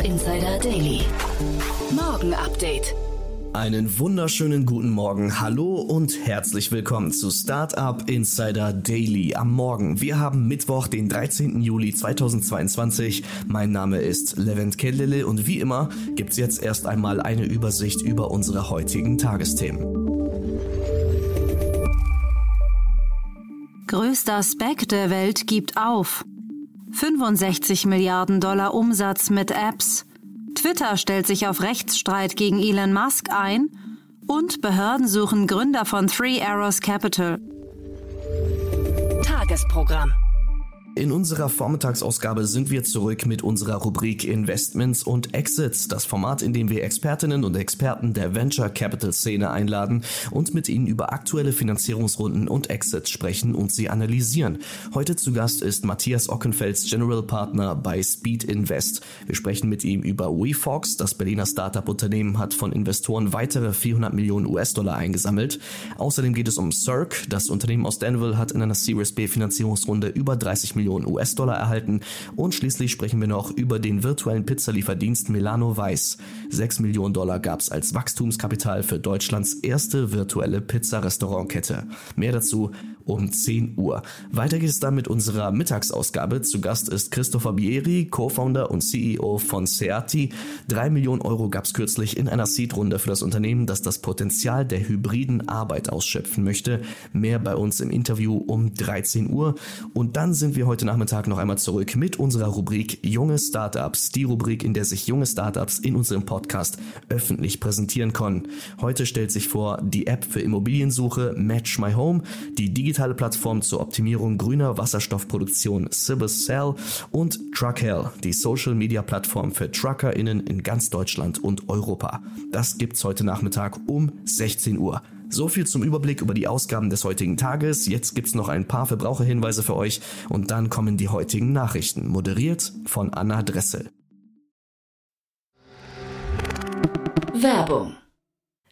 Startup Insider Daily. Morgen Update. Einen wunderschönen guten Morgen. Hallo und herzlich willkommen zu Startup Insider Daily am Morgen. Wir haben Mittwoch, den 13. Juli 2022. Mein Name ist Levent Kellele und wie immer gibt's jetzt erst einmal eine Übersicht über unsere heutigen Tagesthemen. Größter Spec der Welt gibt auf. 65 Milliarden Dollar Umsatz mit Apps. Twitter stellt sich auf Rechtsstreit gegen Elon Musk ein und Behörden suchen Gründer von Three Arrows Capital. Tagesprogramm. In unserer Vormittagsausgabe sind wir zurück mit unserer Rubrik Investments und Exits, das Format, in dem wir Expertinnen und Experten der Venture Capital Szene einladen und mit ihnen über aktuelle Finanzierungsrunden und Exits sprechen und sie analysieren. Heute zu Gast ist Matthias Ockenfels, General Partner bei Speed Invest. Wir sprechen mit ihm über WeFox, das Berliner Startup-Unternehmen hat von Investoren weitere 400 Millionen US-Dollar eingesammelt. Außerdem geht es um Cirque, das Unternehmen aus Danville hat in einer Series B Finanzierungsrunde über 30 Millionen US-Dollar erhalten und schließlich sprechen wir noch über den virtuellen Pizzalieferdienst Milano Weiß. 6 Millionen Dollar gab es als Wachstumskapital für Deutschlands erste virtuelle Pizza-Restaurantkette. Mehr dazu um 10 Uhr. Weiter geht es dann mit unserer Mittagsausgabe. Zu Gast ist Christopher Bieri, Co-Founder und CEO von Seati. 3 Millionen Euro gab es kürzlich in einer Seed-Runde für das Unternehmen, das das Potenzial der hybriden Arbeit ausschöpfen möchte. Mehr bei uns im Interview um 13 Uhr. Und dann sind wir heute Nachmittag noch einmal zurück mit unserer Rubrik Junge Startups. Die Rubrik, in der sich junge Startups in unserem Podcast öffentlich präsentieren können. Heute stellt sich vor die App für Immobiliensuche Match My Home, die digitale Plattform zur Optimierung grüner Wasserstoffproduktion Cibus Cell und Truckhell, die Social Media Plattform für TruckerInnen in ganz Deutschland und Europa. Das gibt's heute Nachmittag um 16 Uhr. So viel zum Überblick über die Ausgaben des heutigen Tages. Jetzt gibt's noch ein paar Verbraucherhinweise für euch und dann kommen die heutigen Nachrichten, moderiert von Anna Dressel. Werbung.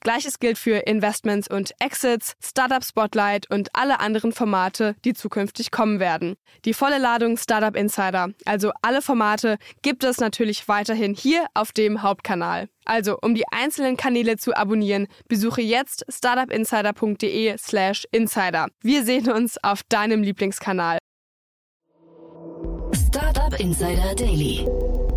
Gleiches gilt für Investments und Exits, Startup Spotlight und alle anderen Formate, die zukünftig kommen werden. Die volle Ladung Startup Insider, also alle Formate, gibt es natürlich weiterhin hier auf dem Hauptkanal. Also, um die einzelnen Kanäle zu abonnieren, besuche jetzt startupinsider.de/slash insider. Wir sehen uns auf deinem Lieblingskanal. Startup Insider Daily.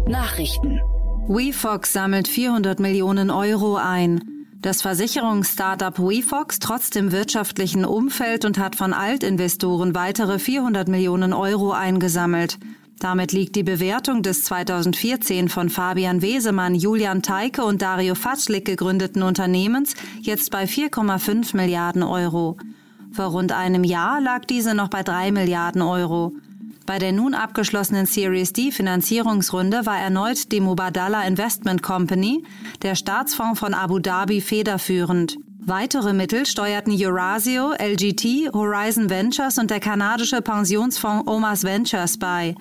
Nachrichten. WeFox sammelt 400 Millionen Euro ein. Das Versicherungsstartup WeFox trotzt dem wirtschaftlichen Umfeld und hat von Altinvestoren weitere 400 Millionen Euro eingesammelt. Damit liegt die Bewertung des 2014 von Fabian Wesemann, Julian Teike und Dario Fatschlik gegründeten Unternehmens jetzt bei 4,5 Milliarden Euro. Vor rund einem Jahr lag diese noch bei 3 Milliarden Euro. Bei der nun abgeschlossenen Series D Finanzierungsrunde war erneut die Mubadala Investment Company, der Staatsfonds von Abu Dhabi, federführend. Weitere Mittel steuerten Eurasio, LGT, Horizon Ventures und der kanadische Pensionsfonds Omas Ventures bei.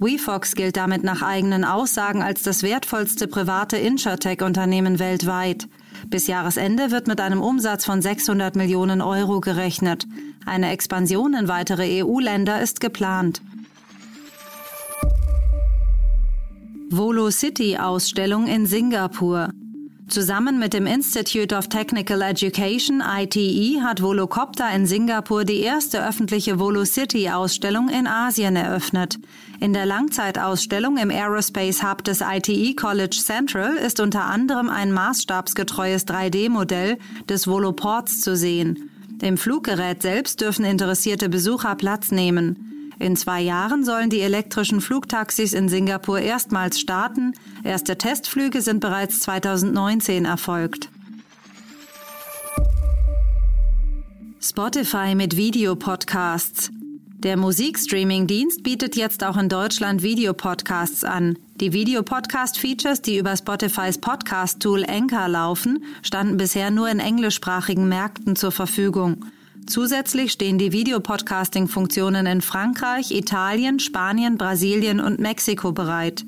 WeFox gilt damit nach eigenen Aussagen als das wertvollste private Insurtech-Unternehmen weltweit. Bis Jahresende wird mit einem Umsatz von 600 Millionen Euro gerechnet. Eine Expansion in weitere EU-Länder ist geplant. Volocity-Ausstellung in Singapur. Zusammen mit dem Institute of Technical Education ITE hat Volocopter in Singapur die erste öffentliche Volocity-Ausstellung in Asien eröffnet. In der Langzeitausstellung im Aerospace Hub des ITE College Central ist unter anderem ein maßstabsgetreues 3D-Modell des Voloports zu sehen. Im Fluggerät selbst dürfen interessierte Besucher Platz nehmen. In zwei Jahren sollen die elektrischen Flugtaxis in Singapur erstmals starten. Erste Testflüge sind bereits 2019 erfolgt. Spotify mit Videopodcasts. Der Musikstreaming-Dienst bietet jetzt auch in Deutschland Videopodcasts an. Die Videopodcast-Features, die über Spotifys Podcast-Tool Anchor laufen, standen bisher nur in englischsprachigen Märkten zur Verfügung. Zusätzlich stehen die Videopodcasting-Funktionen in Frankreich, Italien, Spanien, Brasilien und Mexiko bereit.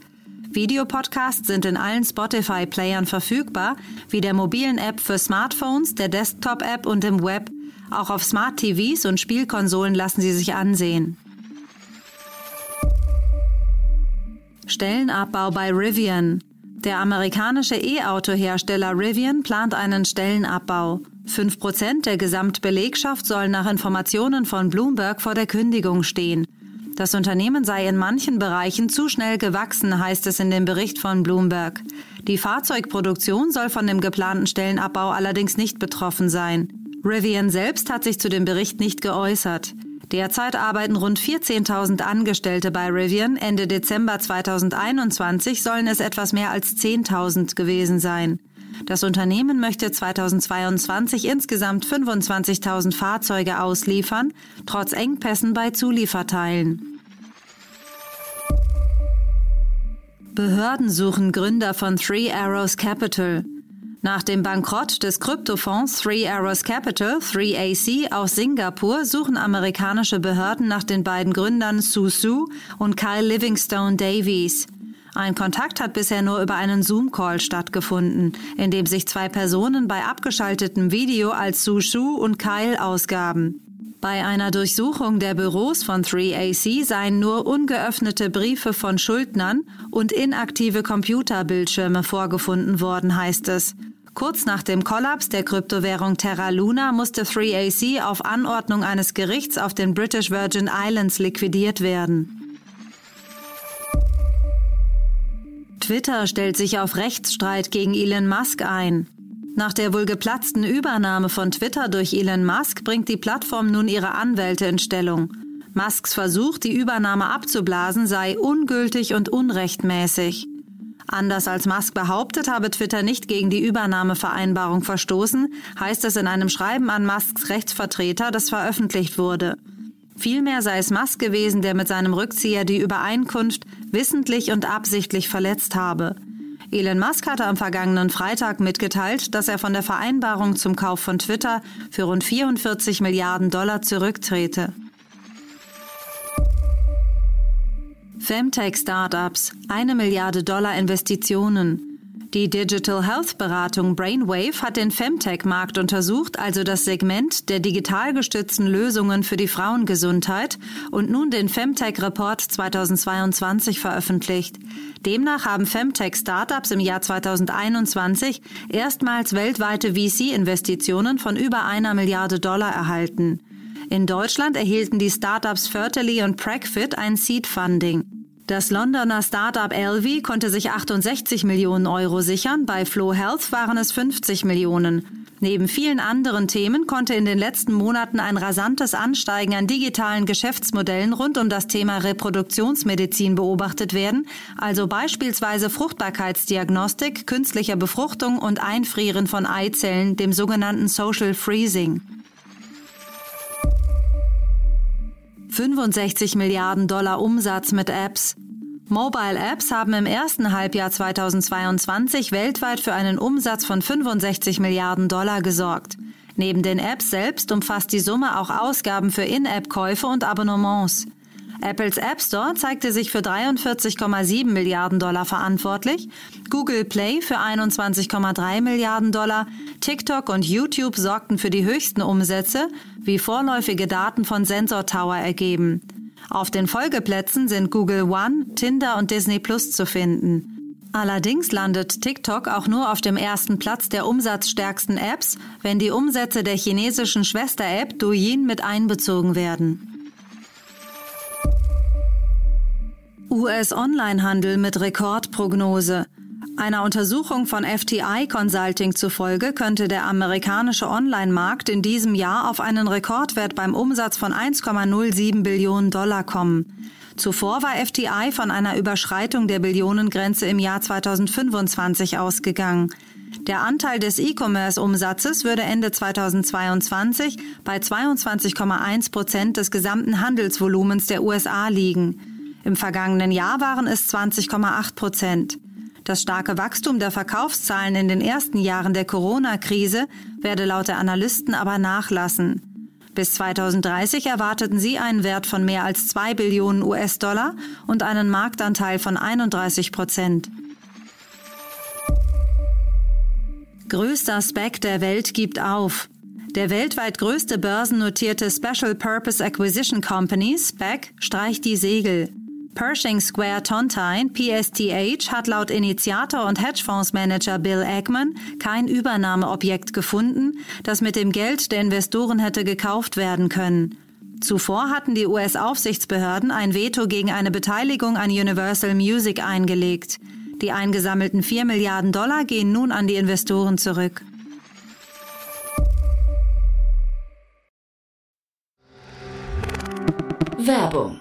Videopodcasts sind in allen Spotify-Playern verfügbar, wie der mobilen App für Smartphones, der Desktop-App und im Web auch auf Smart TVs und Spielkonsolen lassen sie sich ansehen. Stellenabbau bei Rivian. Der amerikanische E-Auto-Hersteller Rivian plant einen Stellenabbau. Fünf Prozent der Gesamtbelegschaft sollen nach Informationen von Bloomberg vor der Kündigung stehen. Das Unternehmen sei in manchen Bereichen zu schnell gewachsen, heißt es in dem Bericht von Bloomberg. Die Fahrzeugproduktion soll von dem geplanten Stellenabbau allerdings nicht betroffen sein. Rivian selbst hat sich zu dem Bericht nicht geäußert. Derzeit arbeiten rund 14.000 Angestellte bei Rivian. Ende Dezember 2021 sollen es etwas mehr als 10.000 gewesen sein. Das Unternehmen möchte 2022 insgesamt 25.000 Fahrzeuge ausliefern, trotz Engpässen bei Zulieferteilen. Behörden suchen Gründer von Three Arrows Capital. Nach dem Bankrott des Kryptofonds Three Arrows Capital, 3AC aus Singapur, suchen amerikanische Behörden nach den beiden Gründern Su Su und Kyle Livingstone Davies. Ein Kontakt hat bisher nur über einen Zoom-Call stattgefunden, in dem sich zwei Personen bei abgeschaltetem Video als Su Su und Kyle ausgaben. Bei einer Durchsuchung der Büros von 3AC seien nur ungeöffnete Briefe von Schuldnern und inaktive Computerbildschirme vorgefunden worden, heißt es. Kurz nach dem Kollaps der Kryptowährung Terra Luna musste 3AC auf Anordnung eines Gerichts auf den British Virgin Islands liquidiert werden. Twitter stellt sich auf Rechtsstreit gegen Elon Musk ein. Nach der wohl geplatzten Übernahme von Twitter durch Elon Musk bringt die Plattform nun ihre Anwälte in Stellung. Musks Versuch, die Übernahme abzublasen, sei ungültig und unrechtmäßig. Anders als Musk behauptet, habe Twitter nicht gegen die Übernahmevereinbarung verstoßen, heißt es in einem Schreiben an Musks Rechtsvertreter, das veröffentlicht wurde. Vielmehr sei es Musk gewesen, der mit seinem Rückzieher die Übereinkunft wissentlich und absichtlich verletzt habe. Elon Musk hatte am vergangenen Freitag mitgeteilt, dass er von der Vereinbarung zum Kauf von Twitter für rund 44 Milliarden Dollar zurücktrete. Femtech-Startups, eine Milliarde Dollar Investitionen. Die Digital Health Beratung Brainwave hat den Femtech-Markt untersucht, also das Segment der digital gestützten Lösungen für die Frauengesundheit und nun den Femtech-Report 2022 veröffentlicht. Demnach haben Femtech-Startups im Jahr 2021 erstmals weltweite VC-Investitionen von über einer Milliarde Dollar erhalten. In Deutschland erhielten die Startups Fertily und Pragfit ein Seed-Funding. Das Londoner Startup Elvi konnte sich 68 Millionen Euro sichern, bei Flow Health waren es 50 Millionen. Neben vielen anderen Themen konnte in den letzten Monaten ein rasantes Ansteigen an digitalen Geschäftsmodellen rund um das Thema Reproduktionsmedizin beobachtet werden, also beispielsweise Fruchtbarkeitsdiagnostik, künstlicher Befruchtung und Einfrieren von Eizellen, dem sogenannten Social Freezing. 65 Milliarden Dollar Umsatz mit Apps. Mobile Apps haben im ersten Halbjahr 2022 weltweit für einen Umsatz von 65 Milliarden Dollar gesorgt. Neben den Apps selbst umfasst die Summe auch Ausgaben für In-App-Käufe und Abonnements. Apples App Store zeigte sich für 43,7 Milliarden Dollar verantwortlich, Google Play für 21,3 Milliarden Dollar, TikTok und YouTube sorgten für die höchsten Umsätze, wie vorläufige Daten von Sensor Tower ergeben. Auf den Folgeplätzen sind Google One, Tinder und Disney Plus zu finden. Allerdings landet TikTok auch nur auf dem ersten Platz der umsatzstärksten Apps, wenn die Umsätze der chinesischen Schwester-App Douyin mit einbezogen werden. US-Onlinehandel mit Rekordprognose. Einer Untersuchung von FTI Consulting zufolge könnte der amerikanische Online-Markt in diesem Jahr auf einen Rekordwert beim Umsatz von 1,07 Billionen Dollar kommen. Zuvor war FTI von einer Überschreitung der Billionengrenze im Jahr 2025 ausgegangen. Der Anteil des E-Commerce-Umsatzes würde Ende 2022 bei 22,1 Prozent des gesamten Handelsvolumens der USA liegen. Im vergangenen Jahr waren es 20,8 Prozent. Das starke Wachstum der Verkaufszahlen in den ersten Jahren der Corona-Krise werde laut der Analysten aber nachlassen. Bis 2030 erwarteten sie einen Wert von mehr als 2 Billionen US-Dollar und einen Marktanteil von 31 Prozent. Größter Spec der Welt gibt auf. Der weltweit größte börsennotierte Special Purpose Acquisition Company, SPAC, streicht die Segel. Pershing Square Tontine, PSTH, hat laut Initiator und Hedgefondsmanager Bill Eggman kein Übernahmeobjekt gefunden, das mit dem Geld der Investoren hätte gekauft werden können. Zuvor hatten die US-Aufsichtsbehörden ein Veto gegen eine Beteiligung an Universal Music eingelegt. Die eingesammelten 4 Milliarden Dollar gehen nun an die Investoren zurück. Werbung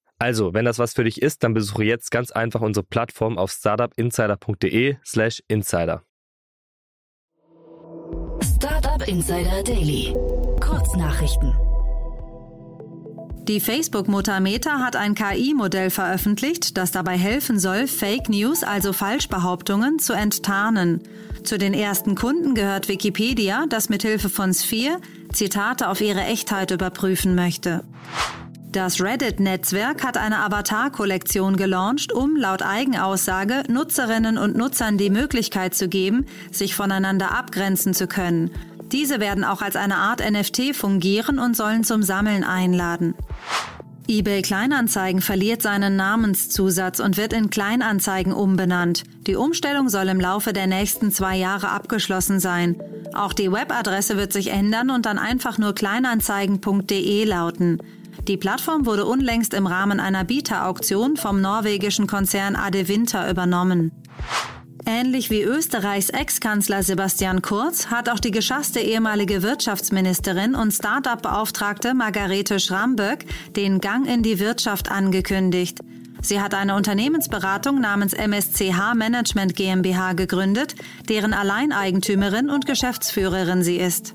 Also, wenn das was für dich ist, dann besuche jetzt ganz einfach unsere Plattform auf startupinsider.de/slash insider. Startup Insider Daily. Kurznachrichten. Die Facebook-Mutter Meta hat ein KI-Modell veröffentlicht, das dabei helfen soll, Fake News, also Falschbehauptungen, zu enttarnen. Zu den ersten Kunden gehört Wikipedia, das mithilfe von Sphere Zitate auf ihre Echtheit überprüfen möchte. Das Reddit-Netzwerk hat eine Avatar-Kollektion gelauncht, um laut Eigenaussage Nutzerinnen und Nutzern die Möglichkeit zu geben, sich voneinander abgrenzen zu können. Diese werden auch als eine Art NFT fungieren und sollen zum Sammeln einladen. eBay Kleinanzeigen verliert seinen Namenszusatz und wird in Kleinanzeigen umbenannt. Die Umstellung soll im Laufe der nächsten zwei Jahre abgeschlossen sein. Auch die Webadresse wird sich ändern und dann einfach nur kleinanzeigen.de lauten. Die Plattform wurde unlängst im Rahmen einer Bieter-Auktion vom norwegischen Konzern Ade Winter übernommen. Ähnlich wie Österreichs Ex-Kanzler Sebastian Kurz hat auch die geschasste ehemalige Wirtschaftsministerin und Start-up-Beauftragte Margarete Schramböck den Gang in die Wirtschaft angekündigt. Sie hat eine Unternehmensberatung namens MSCH Management GmbH gegründet, deren Alleineigentümerin und Geschäftsführerin sie ist.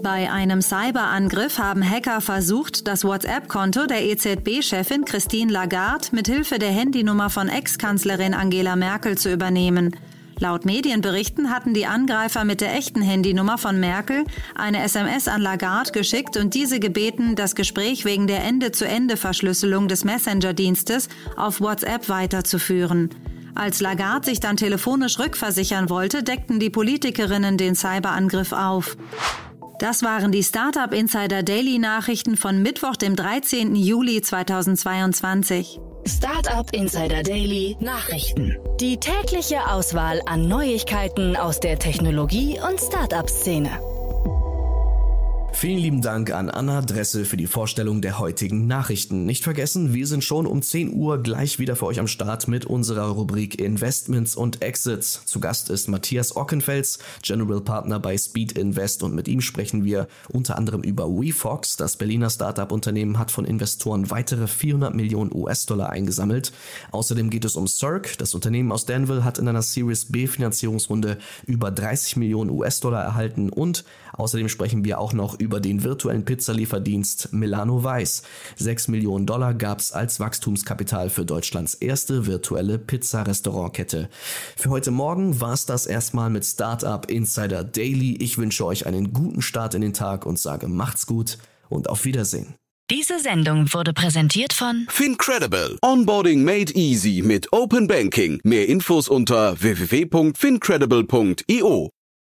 Bei einem Cyberangriff haben Hacker versucht, das WhatsApp-Konto der EZB-Chefin Christine Lagarde mithilfe der Handynummer von Ex-Kanzlerin Angela Merkel zu übernehmen. Laut Medienberichten hatten die Angreifer mit der echten Handynummer von Merkel eine SMS an Lagarde geschickt und diese gebeten, das Gespräch wegen der Ende-zu-Ende-Verschlüsselung des Messenger-Dienstes auf WhatsApp weiterzuführen. Als Lagarde sich dann telefonisch rückversichern wollte, deckten die Politikerinnen den Cyberangriff auf. Das waren die Startup Insider Daily Nachrichten von Mittwoch, dem 13. Juli 2022. Startup Insider Daily Nachrichten. Die tägliche Auswahl an Neuigkeiten aus der Technologie- und Startup-Szene. Vielen lieben Dank an Anna Dressel für die Vorstellung der heutigen Nachrichten. Nicht vergessen, wir sind schon um 10 Uhr gleich wieder für euch am Start mit unserer Rubrik Investments und Exits. Zu Gast ist Matthias Ockenfels, General Partner bei Speed Invest und mit ihm sprechen wir unter anderem über WeFox. Das Berliner Startup-Unternehmen hat von Investoren weitere 400 Millionen US-Dollar eingesammelt. Außerdem geht es um Cirque. Das Unternehmen aus Danville hat in einer Series B Finanzierungsrunde über 30 Millionen US-Dollar erhalten und außerdem sprechen wir auch noch über den virtuellen Pizzalieferdienst Milano Weiß. 6 Millionen Dollar gab es als Wachstumskapital für Deutschlands erste virtuelle Pizza-Restaurantkette. Für heute Morgen war es das erstmal mit Startup Insider Daily. Ich wünsche euch einen guten Start in den Tag und sage macht's gut und auf Wiedersehen. Diese Sendung wurde präsentiert von Fincredible. Onboarding made easy mit Open Banking. Mehr Infos unter www.fincredible.io.